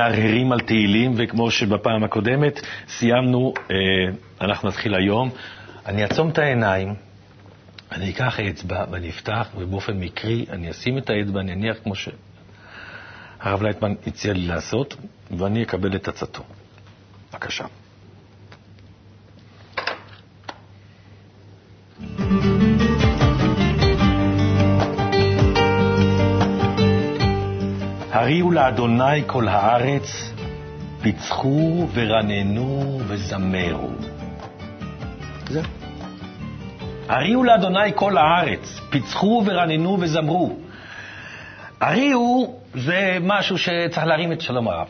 מהרהרים על תהילים, וכמו שבפעם הקודמת סיימנו, אה, אנחנו נתחיל היום. אני אעצום את העיניים, אני אקח אצבע ואני אפתח, ובאופן מקרי אני אשים את האצבע, אני אניח כמו שהרב לייטמן הציע לי לעשות, ואני אקבל את עצתו. בבקשה. הריעו לאדוני כל הארץ, פיצחו ורננו וזמרו. זהו. הריעו לאדוני כל הארץ, פיצחו ורננו וזמרו. הריעו זה משהו שצריך להרים את שלום הרב.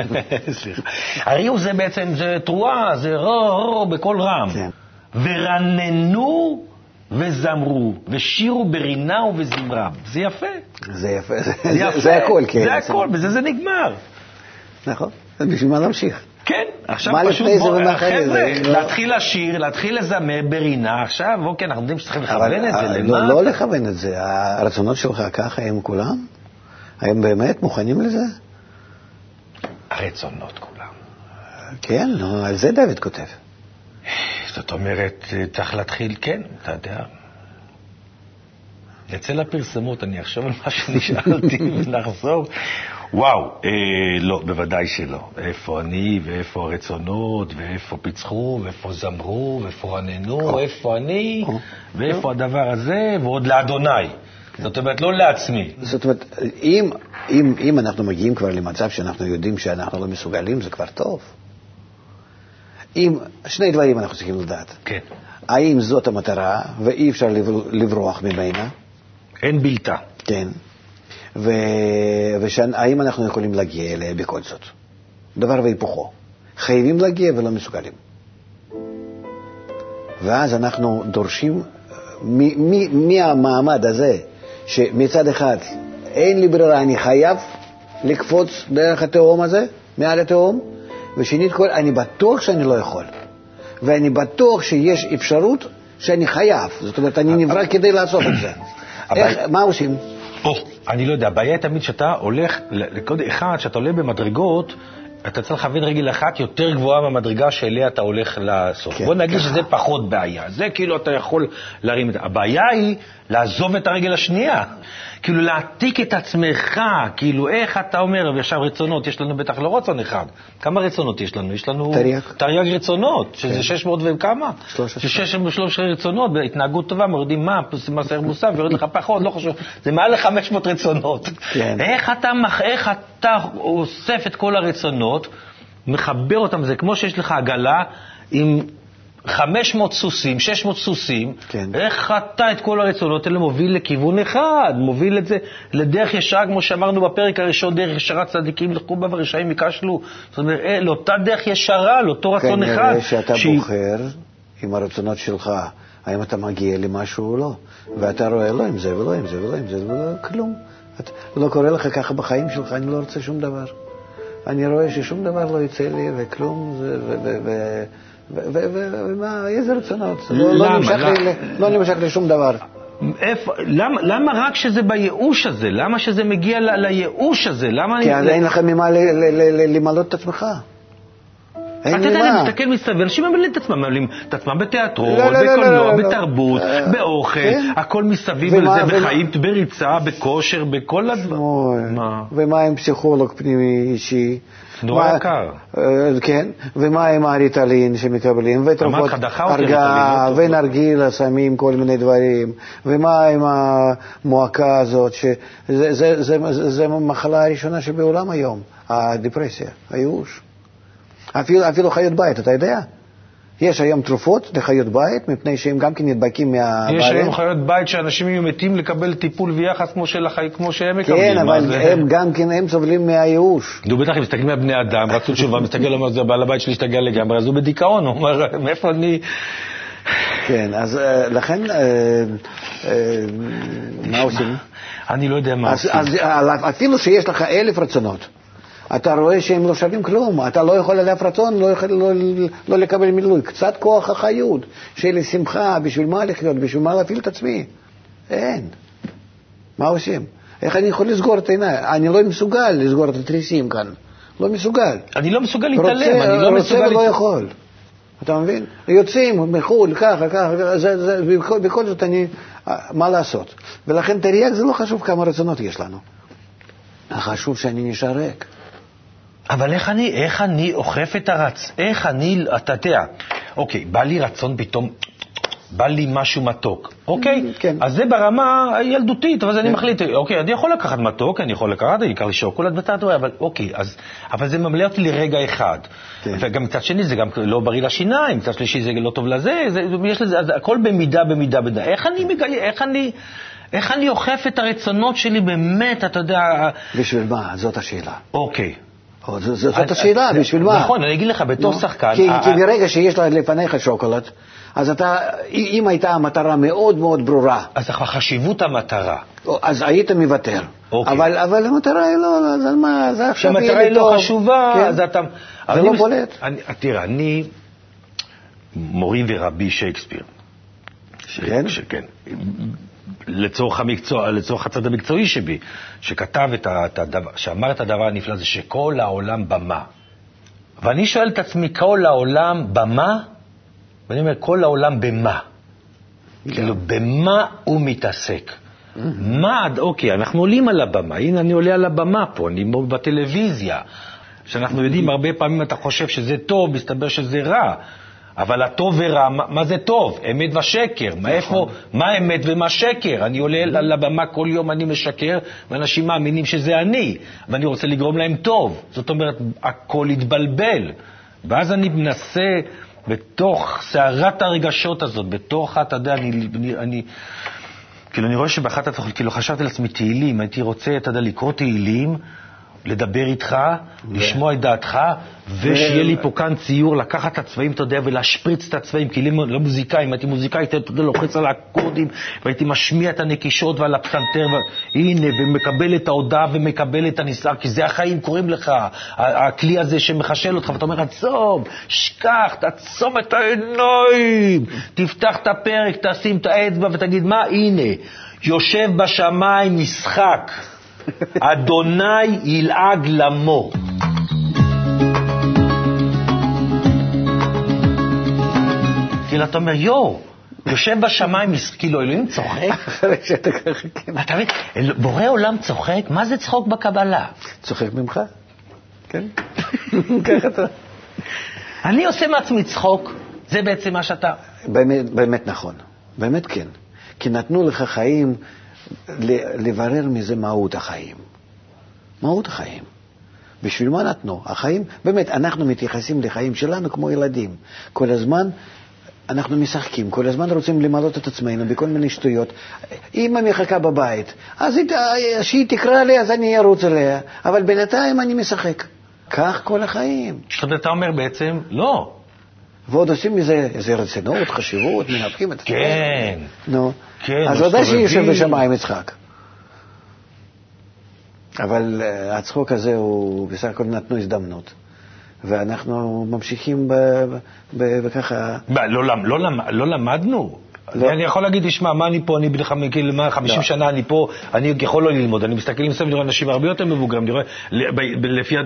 סליחה. הריעו זה בעצם, זה תרועה, זה רו רו בקול רם. כן. ורננו וזמרו, ושירו ברינה ובזמרה. זה יפה. זה יפה, זה, זה זה, יפה. זה הכל, כן. זה הכל, בזה זה נגמר. נכון, בשביל מה להמשיך? כן, עכשיו פשוט, בוא, חבר'ה? לא- להתחיל לשיר, להתחיל לזמר ברינה, עכשיו, אוקיי, אנחנו יודעים שצריכים לכוון את אה, זה, לא, למה? לא לכוון את זה, הרצונות שלך ככה הם כולם? הם באמת מוכנים לזה? הרצונות כולם. כן, על זה דוד כותב. זאת אומרת, צריך להתחיל, כן, אתה יודע. נצא לפרסמות, אני אחשוב על מה שנשאלתי ונחזור. וואו, אה, לא, בוודאי שלא. איפה אני, ואיפה הרצונות, ואיפה פיצחו, ואיפה זמרו, ואיפה רננו, או. איפה אני, או. ואיפה הדבר הזה, ועוד לאדוני. זאת אומרת, לא לעצמי. זאת אומרת, אם, אם, אם אנחנו מגיעים כבר למצב שאנחנו יודעים שאנחנו לא מסוגלים, זה כבר טוב. אם, שני דברים אנחנו צריכים לדעת. כן. האם זאת המטרה ואי אפשר לבר- לברוח ממנה, אין בלתה. כן, והאם אנחנו יכולים להגיע אליה בכל זאת. דבר והיפוכו. חייבים להגיע ולא מסוגלים. ואז אנחנו דורשים מהמעמד הזה, שמצד אחד אין לי ברירה, אני חייב לקפוץ דרך התהום הזה, מעל התהום, ושנית כל, אני בטוח שאני לא יכול. ואני בטוח שיש אפשרות שאני חייב. זאת אומרת, אני נברא כדי לעשות את זה. איך, מה עושים? אני לא יודע, הבעיה היא תמיד שאתה הולך, לקוד אחד, שאתה עולה במדרגות, אתה צריך לכוון רגל אחת יותר גבוהה מהמדרגה שאליה אתה הולך לעשות. כן, בוא נגיד ככה. שזה פחות בעיה. זה כאילו אתה יכול להרים את זה. הבעיה היא לעזוב את הרגל השנייה. כאילו להעתיק את עצמך, כאילו איך אתה אומר, ועכשיו רצונות, יש לנו בטח לא רצון אחד. כמה רצונות יש לנו? יש לנו... תרי"ג. תרי"ג רצונות, שזה כן. 600 וכמה? 13. 613 רצונות, בהתנהגות טובה מורידים מה, מס ערך מוסף, ויורד לך פחות, לא חשוב, זה מעל ל-500 רצונות. כן. איך אתה, איך אתה אוסף את כל הרצונות, מחבר אותם, זה כמו שיש לך עגלה עם 500 סוסים, 600 סוסים, כן. איך אתה את כל הרצונות האלה מוביל לכיוון אחד, מוביל את זה לדרך ישרה, כמו שאמרנו בפרק הראשון, דרך ישרה צדיקים ילכו בה ורשעים ייכשלו. זאת אומרת, אה, לאותה דרך ישרה, לאותו רצון אחד. כנראה שאתה שהיא- בוחר עם הרצונות שלך, האם אתה מגיע למשהו או לא. ואתה רואה לא עם זה ולא עם זה ולא עם זה ולא כלום. את, לא קורה לך ככה בחיים שלך, אני לא רוצה שום דבר. אני רואה ששום דבר לא יצא לי וכלום, זה- ו- ו- ו- ו- ו- ו- ומה, איזה רצונות? לא- לא? נמשך? לא נמשך לי שום דבר. איפה, למה, למה רק שזה בייאוש הזה? למה שזה מגיע לייאוש הזה? למה כי אני... אז אין לך ממה למלא את עצמך. אין אתה יודע. אני מסתכל מסביב, אנשים ממלאים את עצמם, ממלאים את עצמם בתיאטרון, לא, לא, לא, בקולנוע. בתרבות, אה, באוכל, כן. הכל מסביב על זה, ומה- בחיים, בריצה, בכושר, בכל הדברים. ומה עם פסיכולוג פנימי אישי? נורא יקר. אה, כן, ומה עם הריטלין שמקבלים, ותרופות הרגעה. ונרגילה שמים כל מיני דברים, ומה עם המועקה הזאת, שזה זה, זה, זה, זה המחלה הראשונה שבעולם היום, הדיפרסיה, הייאוש. אפילו, אפילו חיות בית, אתה יודע? יש היום תרופות לחיות בית, מפני שהם גם כן נדבקים מהבעלים. יש היום חיות בית שאנשים יהיו מתים לקבל טיפול ויחס כמו, של החי, כמו שהם מקבלים. כן, אבל זה? הם גם כן, הם סובלים מהייאוש. נו, בטח, אם מסתכלים על בני אדם, רצו תשובה, מסתכל, אומר, זה בעל הבית שלי השתגע לגמרי, אז הוא בדיכאון, הוא אומר, מאיפה אני... כן, אז אה, לכן, אה, אה, מה עושים? אני לא יודע מה אז, עושים. אפילו שיש לך אלף רצונות, אתה רואה שהם לא שווים כלום, אתה לא יכול על אף רצון לא, יכול, לא, לא לקבל מילוי. קצת כוח החיות, לי שמחה, בשביל מה לחיות, בשביל מה להפעיל את עצמי? אין. מה עושים? איך אני יכול לסגור את העיניים? אני לא מסוגל לסגור את התריסים כאן. לא מסוגל. אני לא מסוגל להתעלם, רוצה, אני לא רוצה מסוגל... ולא להת- יכול. אתה מבין? יוצאים מחו"ל, ככה, ככה, זה, זה, בכל, בכל זאת אני, אה, מה לעשות? ולכן תרי"ג זה לא חשוב כמה רצונות יש לנו. חשוב שאני נשאר ריק. אבל איך אני, איך אני אוכף את הרצ... איך אני, אתה יודע, אוקיי, בא לי רצון פתאום, בא לי משהו מתוק, אוקיי? כן. אז זה ברמה הילדותית, אבל אז אני מחליט, אוקיי, אני יכול לקחת מתוק, אני יכול לקחת, אני אקח לי שוקולד רואה, אבל אוקיי, אז, אבל זה ממלא אותי לרגע אחד. כן. וגם מצד שני זה גם לא בריא לשיניים, מצד שלישי זה לא טוב לזה, זה, יש לזה, אז הכל במידה, במידה, במידה. איך אני מגלה, איך אני... איך אני אוכף את הרצונות שלי באמת, אתה יודע, בשביל מה? זאת השאלה. אוקיי. זאת אז- השאלה, אז- בשביל מה? נכון, אני אגיד לך, בתור שחקן... כי, ברגע שיש לפניך שוקולד, אז אתה, אם הייתה המטרה מאוד מאוד ברורה, אז חשיבות המטרה. אז היית מוותר. אוקיי. אבל, אבל המטרה היא לא, אז על מה, זה עכשיו כשהמטרה יהיה היא לי לא טוב. חשובה, כן. אז אתה... זה לא בולט. אני- תראה, אני מורי ורבי שייקספיר. ש- כן? שכן. לצורך המקצוע, לצורך הצד המקצועי שבי, שכתב את הדבר, שאמר את הדבר הנפלא הזה, שכל העולם במה. ואני שואל את עצמי, כל העולם במה? ואני אומר, כל העולם במה? כאילו, במה הוא מתעסק? מה, אוקיי, אנחנו עולים על הבמה, הנה אני עולה על הבמה פה, אני בטלוויזיה, שאנחנו יודעים, הרבה פעמים אתה חושב שזה טוב, מסתבר שזה רע. אבל הטוב ורע, מה, מה זה טוב? אמת ושקר. מה, איפה, מה אמת ומה שקר? אני עולה על הבמה כל יום, אני משקר, ואנשים מאמינים שזה אני, ואני רוצה לגרום להם טוב. זאת אומרת, הכל התבלבל. ואז אני מנסה, בתוך סערת הרגשות הזאת, בתוך, אתה יודע, אני, אני, אני כאילו, אני רואה שבאחת התוכנית, כאילו, חשבתי לעצמי תהילים, הייתי רוצה, אתה יודע, לקרוא תהילים, לדבר איתך, לשמוע את דעתך, ושיהיה לי פה כאן ציור, לקחת את הצבעים, אתה יודע, ולהשפריץ את הצבעים, כי לי לא מוזיקאי, אם הייתי מוזיקאי, אתה יודע, לוחץ על האקורדים, והייתי משמיע את הנקישות ועל הפסנתר, ו... הנה, ומקבל את ההודעה ומקבל את הנסער, כי זה החיים קוראים לך, הכלי הזה שמחשל אותך, ואתה אומר, עצום, שכח, תעצום את העיניים, תפתח את הפרק, תשים את האצבע ותגיד, מה, הנה, יושב בשמיים משחק. אדוני ילעג למו. כאילו, אתה אומר, יואו, יושב בשמיים, כאילו, אלוהים צוחק? אתה מבין? בורא עולם צוחק? מה זה צחוק בקבלה? צוחק ממך? כן? ככה אתה... אני עושה מעצמי צחוק, זה בעצם מה שאתה... באמת, באמת נכון, באמת כן. כי נתנו לך חיים לברר מזה מהות החיים. מהות החיים. בשביל מה נתנו? החיים, באמת, אנחנו מתייחסים לחיים שלנו כמו ילדים. כל הזמן אנחנו משחקים, כל הזמן רוצים למלות את עצמנו בכל מיני שטויות. אמא מחכה בבית, אז היא ת- שהיא תקרא לי אז אני ארוץ אליה, אבל בינתיים אני משחק. כך כל החיים. זאת אומרת, אתה אומר בעצם, לא. ועוד עושים מזה איזה רצינות, חשיבות, מנפחים את עצמם. כן. נו. כן, אז ודאי. שיושב בשמיים יצחק. אבל uh, הצחוק הזה הוא בסך הכל נתנו הזדמנות. ואנחנו ממשיכים ב- ב- ב- בככה... לא, לא, למ- לא למדנו? לא. אני יכול להגיד, תשמע, מה אני פה, אני בן כאילו, מה, 50 לא. שנה אני פה, אני יכול לא ללמוד, אני מסתכל מסביב, אני רואה אנשים הרבה יותר מבוגרים, אני רואה, לפי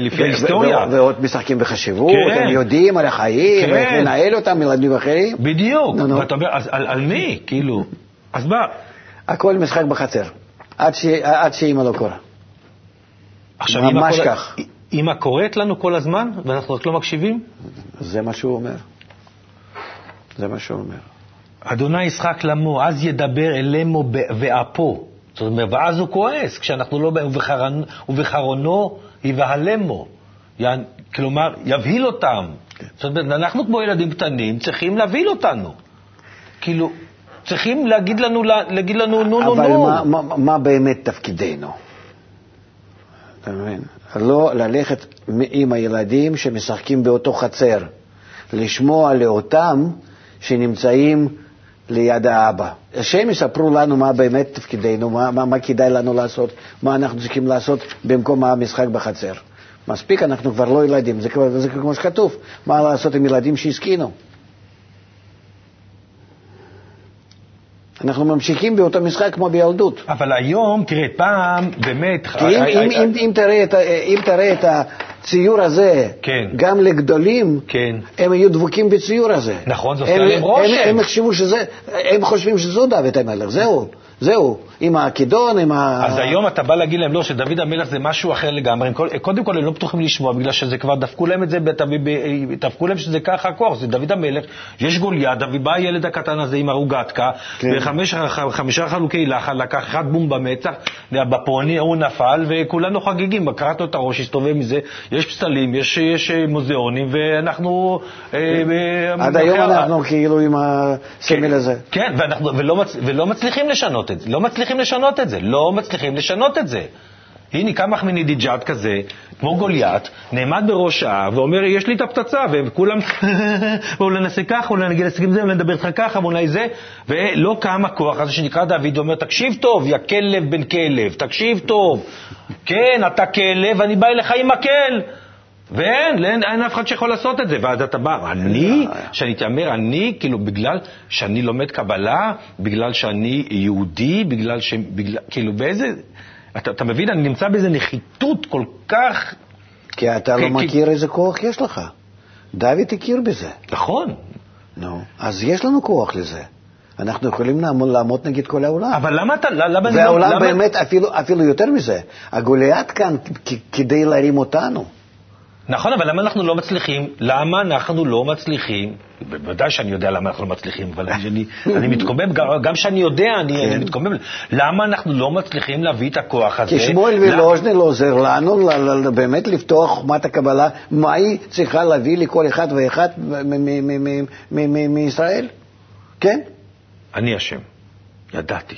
לפי ההיסטוריה. ועוד משחקים בחשיבות, כן. הם יודעים על החיים, כן. ואיך לנהל אותם, ילדים אחרים. בדיוק, נו, נו. ואתה אומר, אז על על מי? כאילו, אז מה? הכל משחק בחצר, עד ש- עד שאימא לא קורה. עכשיו, ממש קורא- כך. אמא קוראת לנו כל הזמן, ואנחנו רק לא מקשיבים? זה מה שהוא אומר. זה מה שהוא אומר. אדוני ישחק למו, אז ידבר אלמו ואפו. זאת אומרת, ואז הוא כועס, כשאנחנו לא... ובחרונו יבהלמו. כלומר, יבהיל אותם. זאת אומרת, אנחנו כמו ילדים קטנים צריכים להבהיל אותנו. כאילו, צריכים להגיד לנו, להגיד לנו נו נו אבל נו. מה, מה, מה באמת תפקידנו? אתה מבין? לא ללכת עם הילדים שמשחקים באותו חצר, לשמוע לאותם שנמצאים ליד האבא. שהם יספרו לנו מה באמת תפקידנו, מה, מה, מה כדאי לנו לעשות, מה אנחנו צריכים לעשות במקום המשחק בחצר. מספיק, אנחנו כבר לא ילדים, זה, כבר- זה כמו שכתוב, מה לעשות עם ילדים שהסכינו. אנחנו ממשיכים באותו משחק כמו בילדות. אבל היום, תראה, פעם, באמת... כי אם, אם, אם, אם, תראה את, אם תראה את הציור הזה, כן. גם לגדולים, כן. הם היו דבוקים בציור הזה. נכון, זה עושה הם- עליהם רושם. הם, הם, יחשבו שזה, הם חושבים שזו דוד המלך, זהו, זהו, עם הכידון, עם ה... אז היום אתה בא להגיד להם, לא, שדוד המלך זה משהו אחר לגמרי. קודם כל, הם לא פתוחים לשמוע, בגלל שזה כבר דפקו להם את זה, דפקו להם שזה ככה הכוח, זה דוד המלך, יש גוליית, דוד בא הילד הקטן הזה עם הרוגטקה, כן. וחמישה חלוקי לחן, לקח אחד בום במצח, בפוני, הוא נפל, וכולנו חגיגים, קראת לו את הראש, הסתובב מזה, יש פסלים, יש, יש מוזיאונים, ואנחנו... אה, אה, עד היום אנחנו כאילו עם הסמל הזה. כן, ולא, מצ, ולא מצליחים לשנות את זה, לא מצליחים לשנות את זה, לא מצליחים לשנות את זה. הנה, קם אחמדינג'אד כזה, כמו גוליית, נעמד בראש ההר ואומר, יש לי את הפצצה, וכולם, ואולי נעשה ככה, אולי נגיד להסכים זה, אולי נדבר איתך ככה, ואולי זה, ולא קם הכוח הזה שנקרא דוד, ואומר, תקשיב טוב, יא כלב בן כלב, תקשיב טוב, כן, אתה כלב, אני בא אליך עם מקל. ואין, אין, אין אף אחד שיכול לעשות את זה. ואז אתה בא, אני, שאני מתיימר, אני, כאילו, בגלל שאני לומד קבלה, בגלל שאני יהודי, בגלל ש... בגלל, כאילו, באיזה... אתה, אתה מבין, אני נמצא באיזה נחיתות כל כך... כי אתה לא כי- כי- מכיר איזה כוח יש לך. דוד הכיר בזה. נכון, נו, אז יש לנו כוח לזה. אנחנו יכולים לעמוד, לעמוד נגד כל העולם. אבל למה אתה... למה והעולם למה- באמת, אפילו, אפילו יותר מזה, הגוליית כאן כדי להרים אותנו. נכון, אבל למה אנחנו לא מצליחים? למה אנחנו לא מצליחים? בוודאי שאני יודע למה אנחנו לא מצליחים, אבל אני, אני, מתקומם, גם, גם שאני יודע, אני, כן. אני מתקומם. למה אנחנו לא מצליחים להביא את הכוח הזה? כי שמואל למה- ולוז'נל עוזר לנו באמת לפתוח חוכמת הקבלה, מה היא צריכה להביא לכל אחד ואחד מ- מ- מ- מ- מ- מ- מישראל. כן? אני אשם, ידעתי.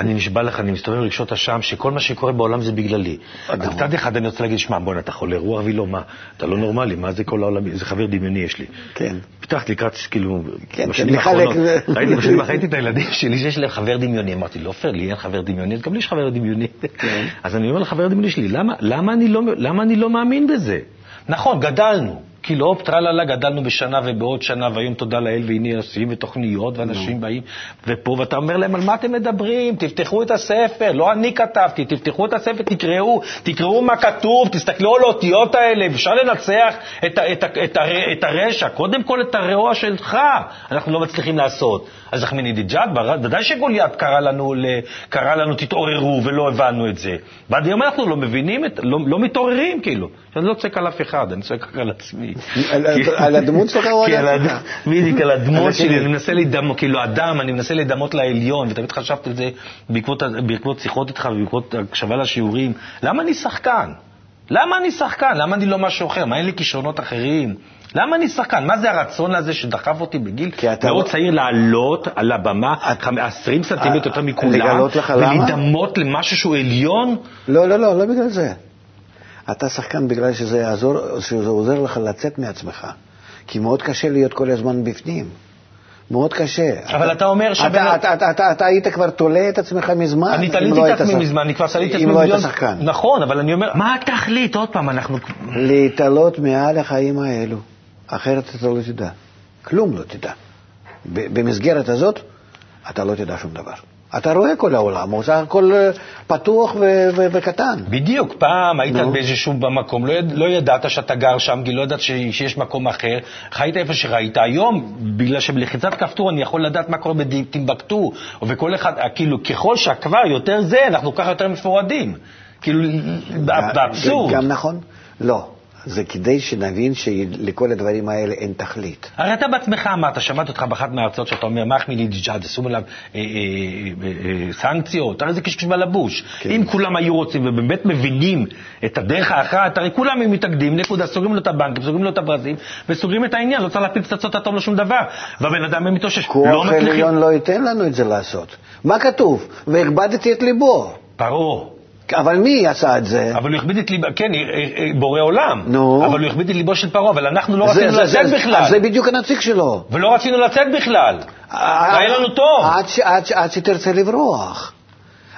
אני נשבע לך, אני מסתובב רגשות אשם, שכל מה שקורה בעולם זה בגללי. מצד אחד אני רוצה להגיד, שמע, בוא'נה, אתה חולה רוח ולא, מה? אתה לא נורמלי, מה זה כל העולם? איזה חבר דמיוני יש לי. כן. פיתחתי לקראת, כאילו, כן, בשנים כן, האחרונות, לחלק- ראיתי בשנים האחרונות, ראיתי את הילדים שלי שיש להם חבר דמיוני, אמרתי, לא פייר, לי אין חבר דמיוני, אז גם לי יש חבר דמיוני. כן. אז אני אומר לחבר דמיוני שלי, לא- למה אני לא מאמין בזה? נכון, גדלנו. כאילו, הופ, טרללה, גדלנו בשנה ובעוד שנה, והיום תודה לאל, והנה עושים ותוכניות, ואנשים באים, ופה, ואתה אומר להם, על מה אתם מדברים? תפתחו את הספר, לא אני כתבתי, תפתחו את הספר, תקראו, תקראו מה כתוב, תסתכלו על האותיות האלה, אפשר לנצח את, את, את, הר- את הרשע, קודם כל את הרוע שלך, אנחנו לא מצליחים לעשות. אז אחמדינג'אד, ודאי שגוליית קרא לנו, קרא לנו, תתעוררו, ולא הבנו את זה. ועד היום אנחנו לא מבינים, את, לא, לא מתעוררים, כאילו. אני לא צועק על אף אחד, אני צועק רק על עצמי. על- הדמות שלך עצמך? הד- בדיוק, על הדמות. שלי, אני מנסה להידמות, כאילו אדם, אני מנסה להידמות לעליון, ותמיד חשבתי על זה בעקבות, שיחות איתך ובעקבות הקשבה לשיעורים. למה אני שחקן? למה אני שחקן? למה אני לא משהו אחר? מה, אין לי כישרונות אחרים? למה אני שחקן? מה זה הרצון הזה שדחף אותי בגיל מאוד לא- צעיר לעלות על הבמה, 20 סנטימטר יותר מכולם? ולהידמות למשהו שהוא עליון? לא, לא, לא, לא בגלל זה. אתה שחקן בגלל שזה יעזור, שזה עוזר לך לצאת מעצמך. כי מאוד קשה להיות כל הזמן בפנים. מאוד קשה. אבל אתה אומר שבן- אתה, אתה, אתה, אתה, אתה היית כבר תולה את עצמך מזמן. אני תליתי לא את עצמי מזמן, אני כבר סליתי את עצמי אם לא היית שחקן. נכון, אבל אני אומר, מה התכלית? עוד פעם, אנחנו... להתעלות מעל החיים האלו, אחרת אתה לא תדע. כלום לא תדע. במסגרת הזאת, אתה לא תדע שום דבר. אתה רואה כל העולם, הוא סך הכל אה, פתוח ו- ו- וקטן. בדיוק, פעם היית נו. באיזשהו מקום, לא, יד, לא ידעת שאתה גר שם, כי לא ידעת ש, שיש מקום אחר, חיית איפה שראית. היום, בגלל שבלחיצת כפתור אני יכול לדעת מה קורה בטימבקטו, וכל אחד, כאילו, ככל שהכבר יותר זה, אנחנו ככה יותר מפורדים. כאילו, באבסורד. גם נכון? לא. זה כדי שנבין שלכל הדברים האלה אין תכלית. הרי אתה בעצמך אמרת, שמעתי אותך באחת מההרצאות שאתה אומר, מה אחמדינג'אד, עשו עליו אה, אה, אה, סנקציות, הרי זה קשקוש בלבוש. כן. אם כולם היו רוצים ובאמת מבינים את הדרך האחת, הרי כולם הם מתאגדים, נקודה, סוגרים לו את הבנקים, סוגרים לו את הברזים, וסוגרים את העניין, לא צריך להפיל פצצות אטום לו שום דבר. והבן אדם מתאושש, לא כוח מצליחים. עליון לא ייתן לנו את זה לעשות. מה כתוב? והכבדתי את ליבו. פרעה. אבל מי עשה את זה? אבל הוא הכביד את ליבו, כן, אה, אה, אה, בורא עולם. נו. אבל הוא הכביד את ליבו של פרעה, אבל אנחנו לא רצינו לצאת בכלל. זה בדיוק הנציג שלו. ולא רצינו לצאת בכלל. היה לנו טוב. עד שתרצה לברוח.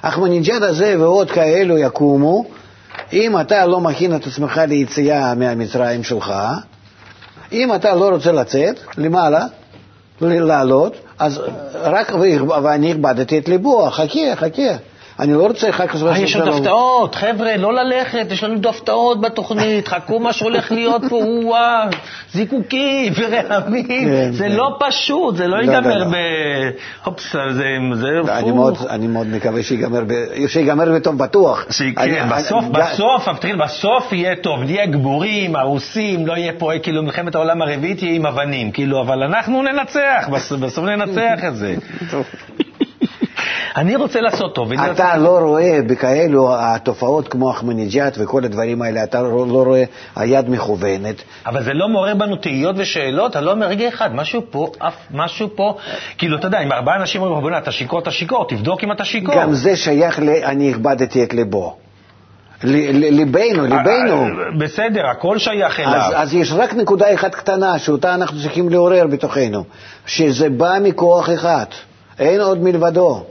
אחמדינג'אד הזה ועוד כאלו יקומו, אם אתה לא מכין את עצמך ליציאה מהמצרים שלך, אם אתה לא רוצה לצאת למעלה, לעלות, אז רק, ואני הכבדתי את ליבו, חכה, חכה. אני לא רוצה אחר כך... אה, יש עוד הפתעות, חבר'ה, לא ללכת, יש לנו עוד הפתעות בתוכנית, חכו מה שהולך להיות פה, וואו, זיקוקים ורעמים, כן, זה כן. לא פשוט, זה לא לא, ייגמר לא, לא. ב... הופס, זה... אני. מאוד, מקווה שיגמר, בטוב בטוח. כן, בסוף, בסוף, בסוף יהיה טוב, נהיה גבורים, הרוסים, לא יהיה פה, כאילו מלחמת העולם הרביעית יהיה עם אבנים, כאילו, אבל אנחנו ננצח, בסוף, בסוף ננצח את זה. אני רוצה לעשות טוב. אתה לא רואה בכאלו התופעות כמו אחמדינג'אד וכל הדברים האלה, אתה לא לא רואה היד מכוונת. אבל זה לא מעורר בנו תהיות ושאלות, אתה לא אומר רגע אחד, משהו פה, אף, משהו פה, כאילו, אתה יודע, אם ארבעה אנשים אומרים, בוא'נה, אתה שיכור, אתה שיכור, תבדוק אם אתה שיכור. גם זה שייך ל... אני הכבדתי את ליבו. ליבנו, ליבנו. אה, בסדר, הכל שייך אליו. אז, אז יש רק נקודה אחת קטנה שאותה אנחנו צריכים לעורר בתוכנו, שזה בא מכוח אחד, אין עוד מלבדו.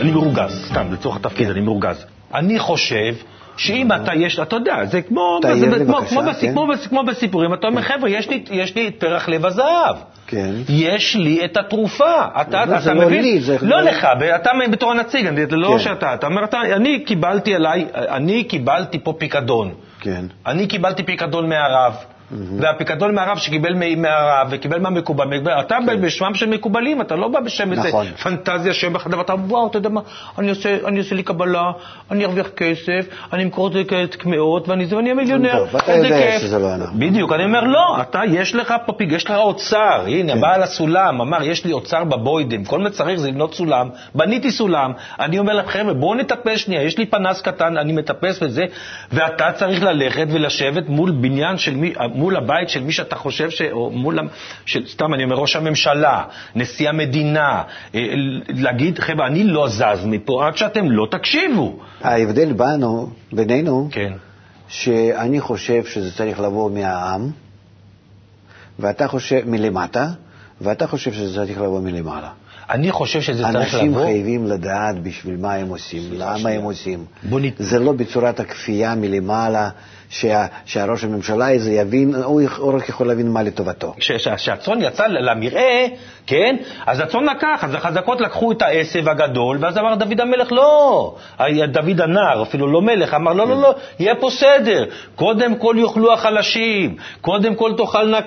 אני מרוגז, סתם, לצורך התפקיד, אני מרוגז. אני חושב שאם אתה, יש, אתה יודע, זה כמו, תעיר זה, לי כמו, בבקשה, כמו, בס- כן. כמו, בס- כמו בסיפורים, אתה אומר, חבר'ה, יש לי, יש לי את פרח לב הזהב. כן. יש לי את התרופה. אתה, אתה זה לא מבין? לי, זה לא לא- לך, אתה בתור הנציג, אני- לא כן. שאתה. אתה אומר, אתה, אני קיבלתי עליי, אני קיבלתי פה פיקדון. כן. אני קיבלתי פיקדון מהרב, והפיקדון מהרב שקיבל מהרב וקיבל מהמקובל, אתה בא בשמם של מקובלים, אתה לא בא בשם איזה כן. נכון. פנטזיה שם אחד, ואתה, וואו, אתה יודע מה, אני עושה, לי קבלה, אני ארוויח כסף, אני אמכור את זה כקמעות, ואני אהיה מיליונר. טוב, אתה איזה יודע. שזה לא אנחנו. בדיוק, אני אומר, לא, אתה, יש לך פה, יש לך אוצר, הנה, כן. בעל הסולם אמר, יש לי אוצר בבוידם, כל מה שצריך זה לבנות סולם, בניתי סולם, אני אומר לכם, חבר'ה, בואו נטפס שנייה, יש לי פנס קטן, אני מטפס בזה, ואתה צריך ללכת ולשבת מול בניין של מי, מול הבית של מי שאתה חושב, ש, או מול, של, סתם, אני אומר, ראש הממשלה, נשיא המדינה, אה, להגיד, חבר'ה, אני לא זז מפה עד שאתם לא תקשיבו. ההבדל בנו, בינינו, כן. שאני חושב שזה צריך לבוא מהעם, ואתה חושב, מלמטה, ואתה חושב שזה צריך לבוא מלמעלה. אני חושב שזה צריך אנשים לבוא... חייבים לדעת בשביל מה הם עושים, למה. הם עושים. זה לא בצורת הכפייה מלמעלה, שה, שהראש הממשלה הזה יבין, הוא, רק יכול להבין מה לטובתו. כשהצאן יצא למרעה, כן, אז הצאן לקח, אז החזקות לקחו את העשב הגדול, ואז אמר דוד המלך, לא, דוד הנער, אפילו לא מלך, אמר, לא, לא, לא, יהיה פה סדר, קודם כל יאכלו החלשים, קודם כל תאכלנה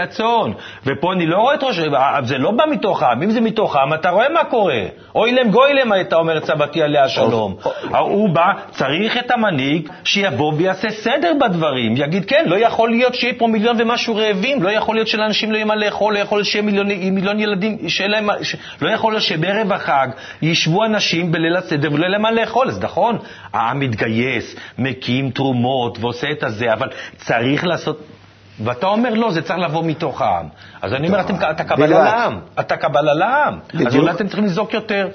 הצאן, ופה אני לא רואה את ראש, זה לא בא מתוך העם, אם זה מתוך העם, אתה רואה מה קורה, אוי להם גוי להם, הייתה אומרת סבתי עליה השלום. הוא בא, צריך את המנהיג שיבוא ויעשה סדר בדברים, יגיד, כן, לא יכול להיות שיהיה פה מיליון ומשהו רעבים, לא יכול להיות שלאנשים לא יהיה מה לאכול, לא יכול להיות שיהיה מיליון, מיליון ילדים, שיהיה להם, ש... לא יכול להיות שבערב החג ישבו אנשים בליל הסדר ולא יהיה להם מה לאכול, אז נכון, העם מתגייס, מקים תרומות ועושה את הזה, אבל צריך לעשות... ואתה אומר, לא, זה צריך לבוא מתוך העם. אז אני אומר, אתם, אתה קבלה בלבד. לעם, אתה קבלה לעם. אז בדיוק. אולי אתם צריכים לזעוק יותר.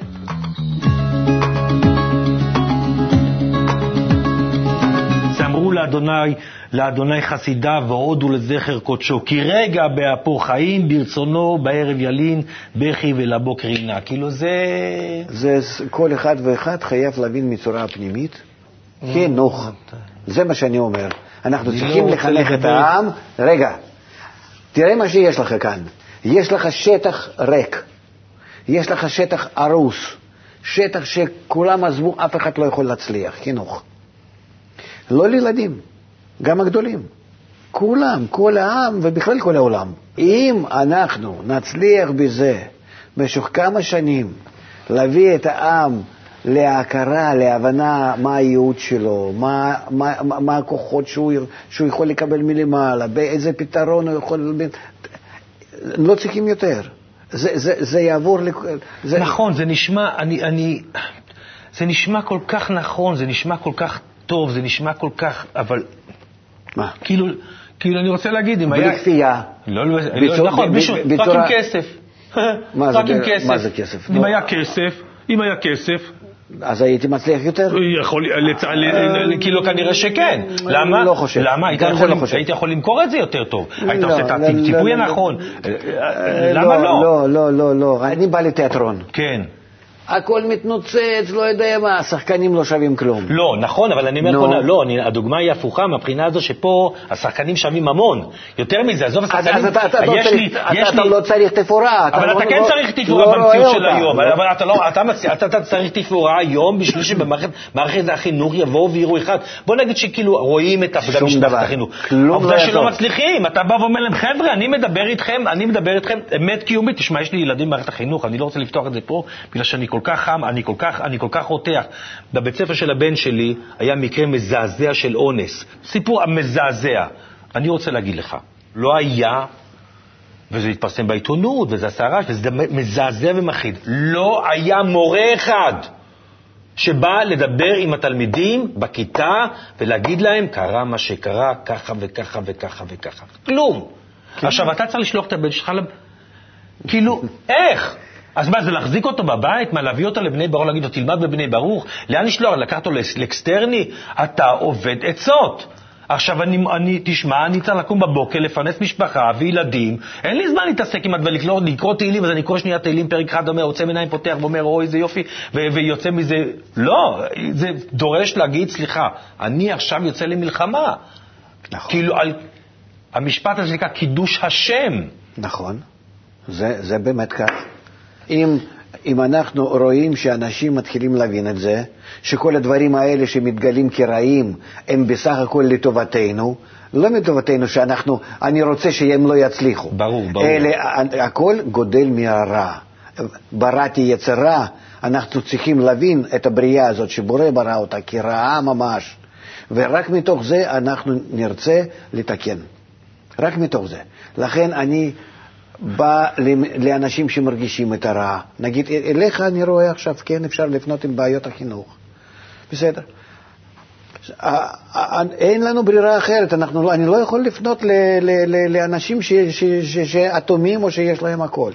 שאמרו לאדוני, לאדוני חסידיו והודו לזכר קודשו, כי רגע באפו חיים, ברצונו בערב ילין, בכי ולבוקר רינה. כאילו זה... זה כל אחד ואחד חייב להבין מצורה הפנימית, חינוך. זה מה שאני אומר. אנחנו צריכים לחנך את. העם. רגע, תראה מה שיש לך כאן. יש לך שטח ריק, יש לך שטח הרוס, שטח שכולם עזבו, אף אחד לא יכול להצליח, חינוך. לא לילדים, גם הגדולים. כולם, כל העם ובכלל כל העולם. אם אנחנו נצליח בזה במשך כמה שנים להביא את העם להכרה, להבנה מה הייעוד שלו, מה, מה, מה, הכוחות שהוא, שהוא יכול לקבל מלמעלה, באיזה פתרון הוא יכול... לא צריכים יותר. זה, זה, זה יעבור... לכ... זה... נכון, זה נשמע, אני, אני, זה נשמע כל כך נכון, זה נשמע כל כך טוב, זה נשמע כל כך, אבל מה? כאילו, כאילו אני רוצה להגיד, אם היה... בלי כפייה. לא, לא, בצורה- לא, נכון, מישהו, רק עם כסף. רק עם כסף. מה זה כסף? אם. היה כסף, אם היה כסף, אז הייתי מצליח יותר? יכול, לצ... ל- כאילו כנראה שכן. למה? לא חושב. למה? היית יכול, לא. היית יכול למכור את זה יותר טוב. היית לא, עושה את לא, לא, לא. הנכון. אה, למה לא? לא, לא, לא, לא. אני בא לתיאטרון. כן. הכל מתנוצץ, לא יודע מה, השחקנים לא שווים כלום. לא, נכון, אבל אני אומר, נו. פה, לא, אני, הדוגמה היא הפוכה מהבחינה הזו שפה השחקנים שווים המון. יותר מזה, עזוב אז, השחקנים, אז אתה, אתה, לא יש צריך, לי, אתה, יש אתה לי, לא צריך תפאורה. אבל לא, אתה כן לא, צריך תפאורה לא במציאות של אותה. היום, אבל אתה לא, אתה מצ- אתה אתה צריך תפאורה היום בשביל שבמערכת החינוך יבואו ויראו אחד. בוא נגיד שכאילו רואים את עבודת שום משפחת דבר. החינוך. כלום עובדה לא שלא. מצליחים, אתה בא ואומר להם, חבר'ה, אני מדבר איתכם, אני מדבר איתכם אמת קיומית. תשמע, יש לי ילדים במערכת החינוך, אני לא רוצה לפתוח את זה פה, בגלל שאני כל כך חם, אני כל כך, אני כל כך רותח. בבית ספר של הבן שלי היה מקרה מזעזע של אונס. סיפור מזעזע. אני רוצה להגיד לך, לא היה וזה התפרסם בעיתונות, וזה עשה רעש, וזה מזעזע ומחריד. לא היה מורה אחד שבא לדבר עם התלמידים בכיתה ולהגיד להם, קרה מה שקרה, ככה וככה וככה וככה. כלום. עכשיו, אתה צריך לשלוח את הבן שלך. כאילו, איך? אז מה, זה להחזיק אותו בבית? מה, להביא אותו לבני ברוך, להגיד לו, תלמד בבני ברוך? לאן לשלוח? לקחת אותו לאקסטרני? אתה עובד עצות. עכשיו, אני, אני, תשמע, אני צריך לקום בבוקר, לפרנס משפחה וילדים, אין לי זמן להתעסק עם הדברים, לקרוא, לקרוא תהילים, אז אני קורא שנייה תהילים, פרק אחד אומר, עוצם עיניים, פותח ואומר, אוי, איזה יופי, ו- ויוצא מזה, לא, זה דורש להגיד, סליחה, אני עכשיו יוצא למלחמה. נכון. כאילו, על, המשפט הזה נקרא קידוש השם. נכון, זה, זה באמת כך. אם, אם אנחנו רואים שאנשים מתחילים להבין את זה, שכל הדברים האלה שמתגלים כרעים הם בסך הכל לטובתנו, לא מטובתנו שאנחנו, אני רוצה שהם לא יצליחו. ברור, ברור. אלא הכל גודל מהרע. בראתי יצר רע, אנחנו צריכים להבין את הבריאה הזאת שבורא ברא אותה כרעה ממש, ורק מתוך זה אנחנו נרצה לתקן. רק מתוך זה. לכן אני בא לאנשים שמרגישים את הרע. נגיד, אליך אני רואה עכשיו, כן, אפשר לפנות עם בעיות החינוך. בסדר. אין לנו ברירה אחרת, אנחנו, לא- אני לא יכול לפנות ל, ל, ל, לאנשים שאטומים או שיש להם הכל.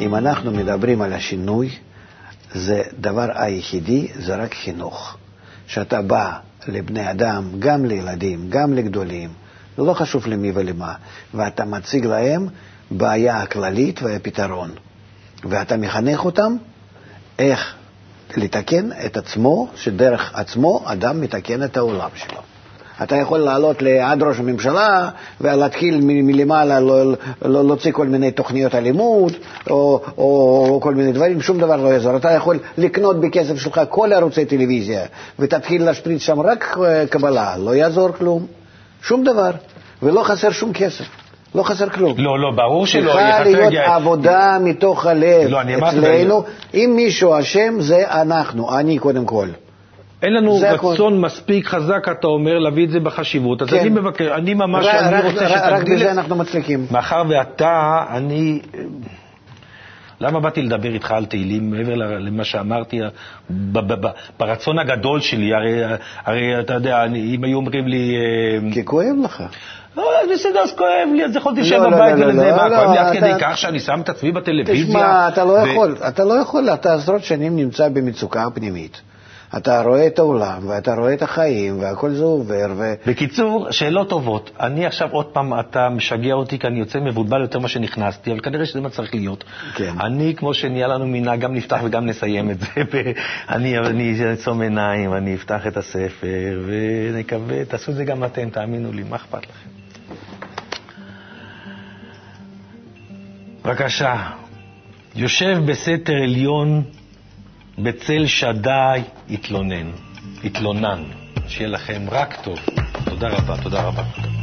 אם אנחנו מדברים על השינוי, זה דבר היחידי, זה רק חינוך. שאתה בא לבני אדם, גם לילדים, גם לגדולים, לא חשוב למי ולמה, ואתה מציג להם בעיה הכללית והפתרון. ואתה מחנך אותם איך לתקן את עצמו, שדרך עצמו אדם מתקן את העולם שלו. אתה יכול לעלות עד ראש הממשלה ולהתחיל מ- מלמעלה לא- לא- להוציא כל מיני תוכניות הלימוד או, או, או כל מיני דברים, שום דבר לא יעזור. אתה יכול לקנות בכסף שלך כל ערוצי טלוויזיה ותתחיל להשפריץ שם רק אה, קבלה, לא יעזור כלום, שום דבר, ולא חסר שום כסף. לא חסר כלום. לא, לא, ברור שלא. צריכה להיות יגיע- עבודה מתוך הלב לא, אצלנו. אם מישהו אשם, זה אנחנו, אני קודם כל. אין לנו זה הכל. רצון מספיק חזק, אתה אומר, להביא את זה בחשיבות. אז כן. אני מבקר, אני ממש, רק- אני רק- רוצה רק- רק שתגדיל בזה. אנחנו מצליחים. מאחר ואתה, אני... למה באתי לדבר איתך על תהילים, מעבר למה שאמרתי, ברצון הגדול שלי, הרי, הרי אתה יודע, אני, אם היו אומרים לי... אה, כי כואב לך. לא, בסדר, אז כואב לי, אז יכולתי לשבת בבית ולזה, מה, לא, כואב לי עד כדי כך שאני שם את עצמי בטלוויזיה. תשמע, אתה לא יכול, אתה לא יכול, אתה עשרות שנים נמצא במצוקה פנימית. אתה רואה את העולם, ואתה רואה את החיים, והכל זה עובר, ו... בקיצור, שאלות טובות. אני עכשיו עוד פעם, אתה משגע אותי כי אני יוצא מבולבל יותר ממה שנכנסתי, אבל כנראה שזה מה צריך להיות. כן. אני, כמו שנהיה לנו מנהג, גם נפתח וגם נסיים את זה. אני, אני אעצום עיניים, אני אפתח את הספר, ונקווה, תעשו את זה גם אתם, תאמינו לי, מה אכפת לכם? בבקשה, יושב בסתר עליון, בצל שדי, התלונן, התלונן. שיהיה לכם רק טוב. תודה רבה, תודה רבה.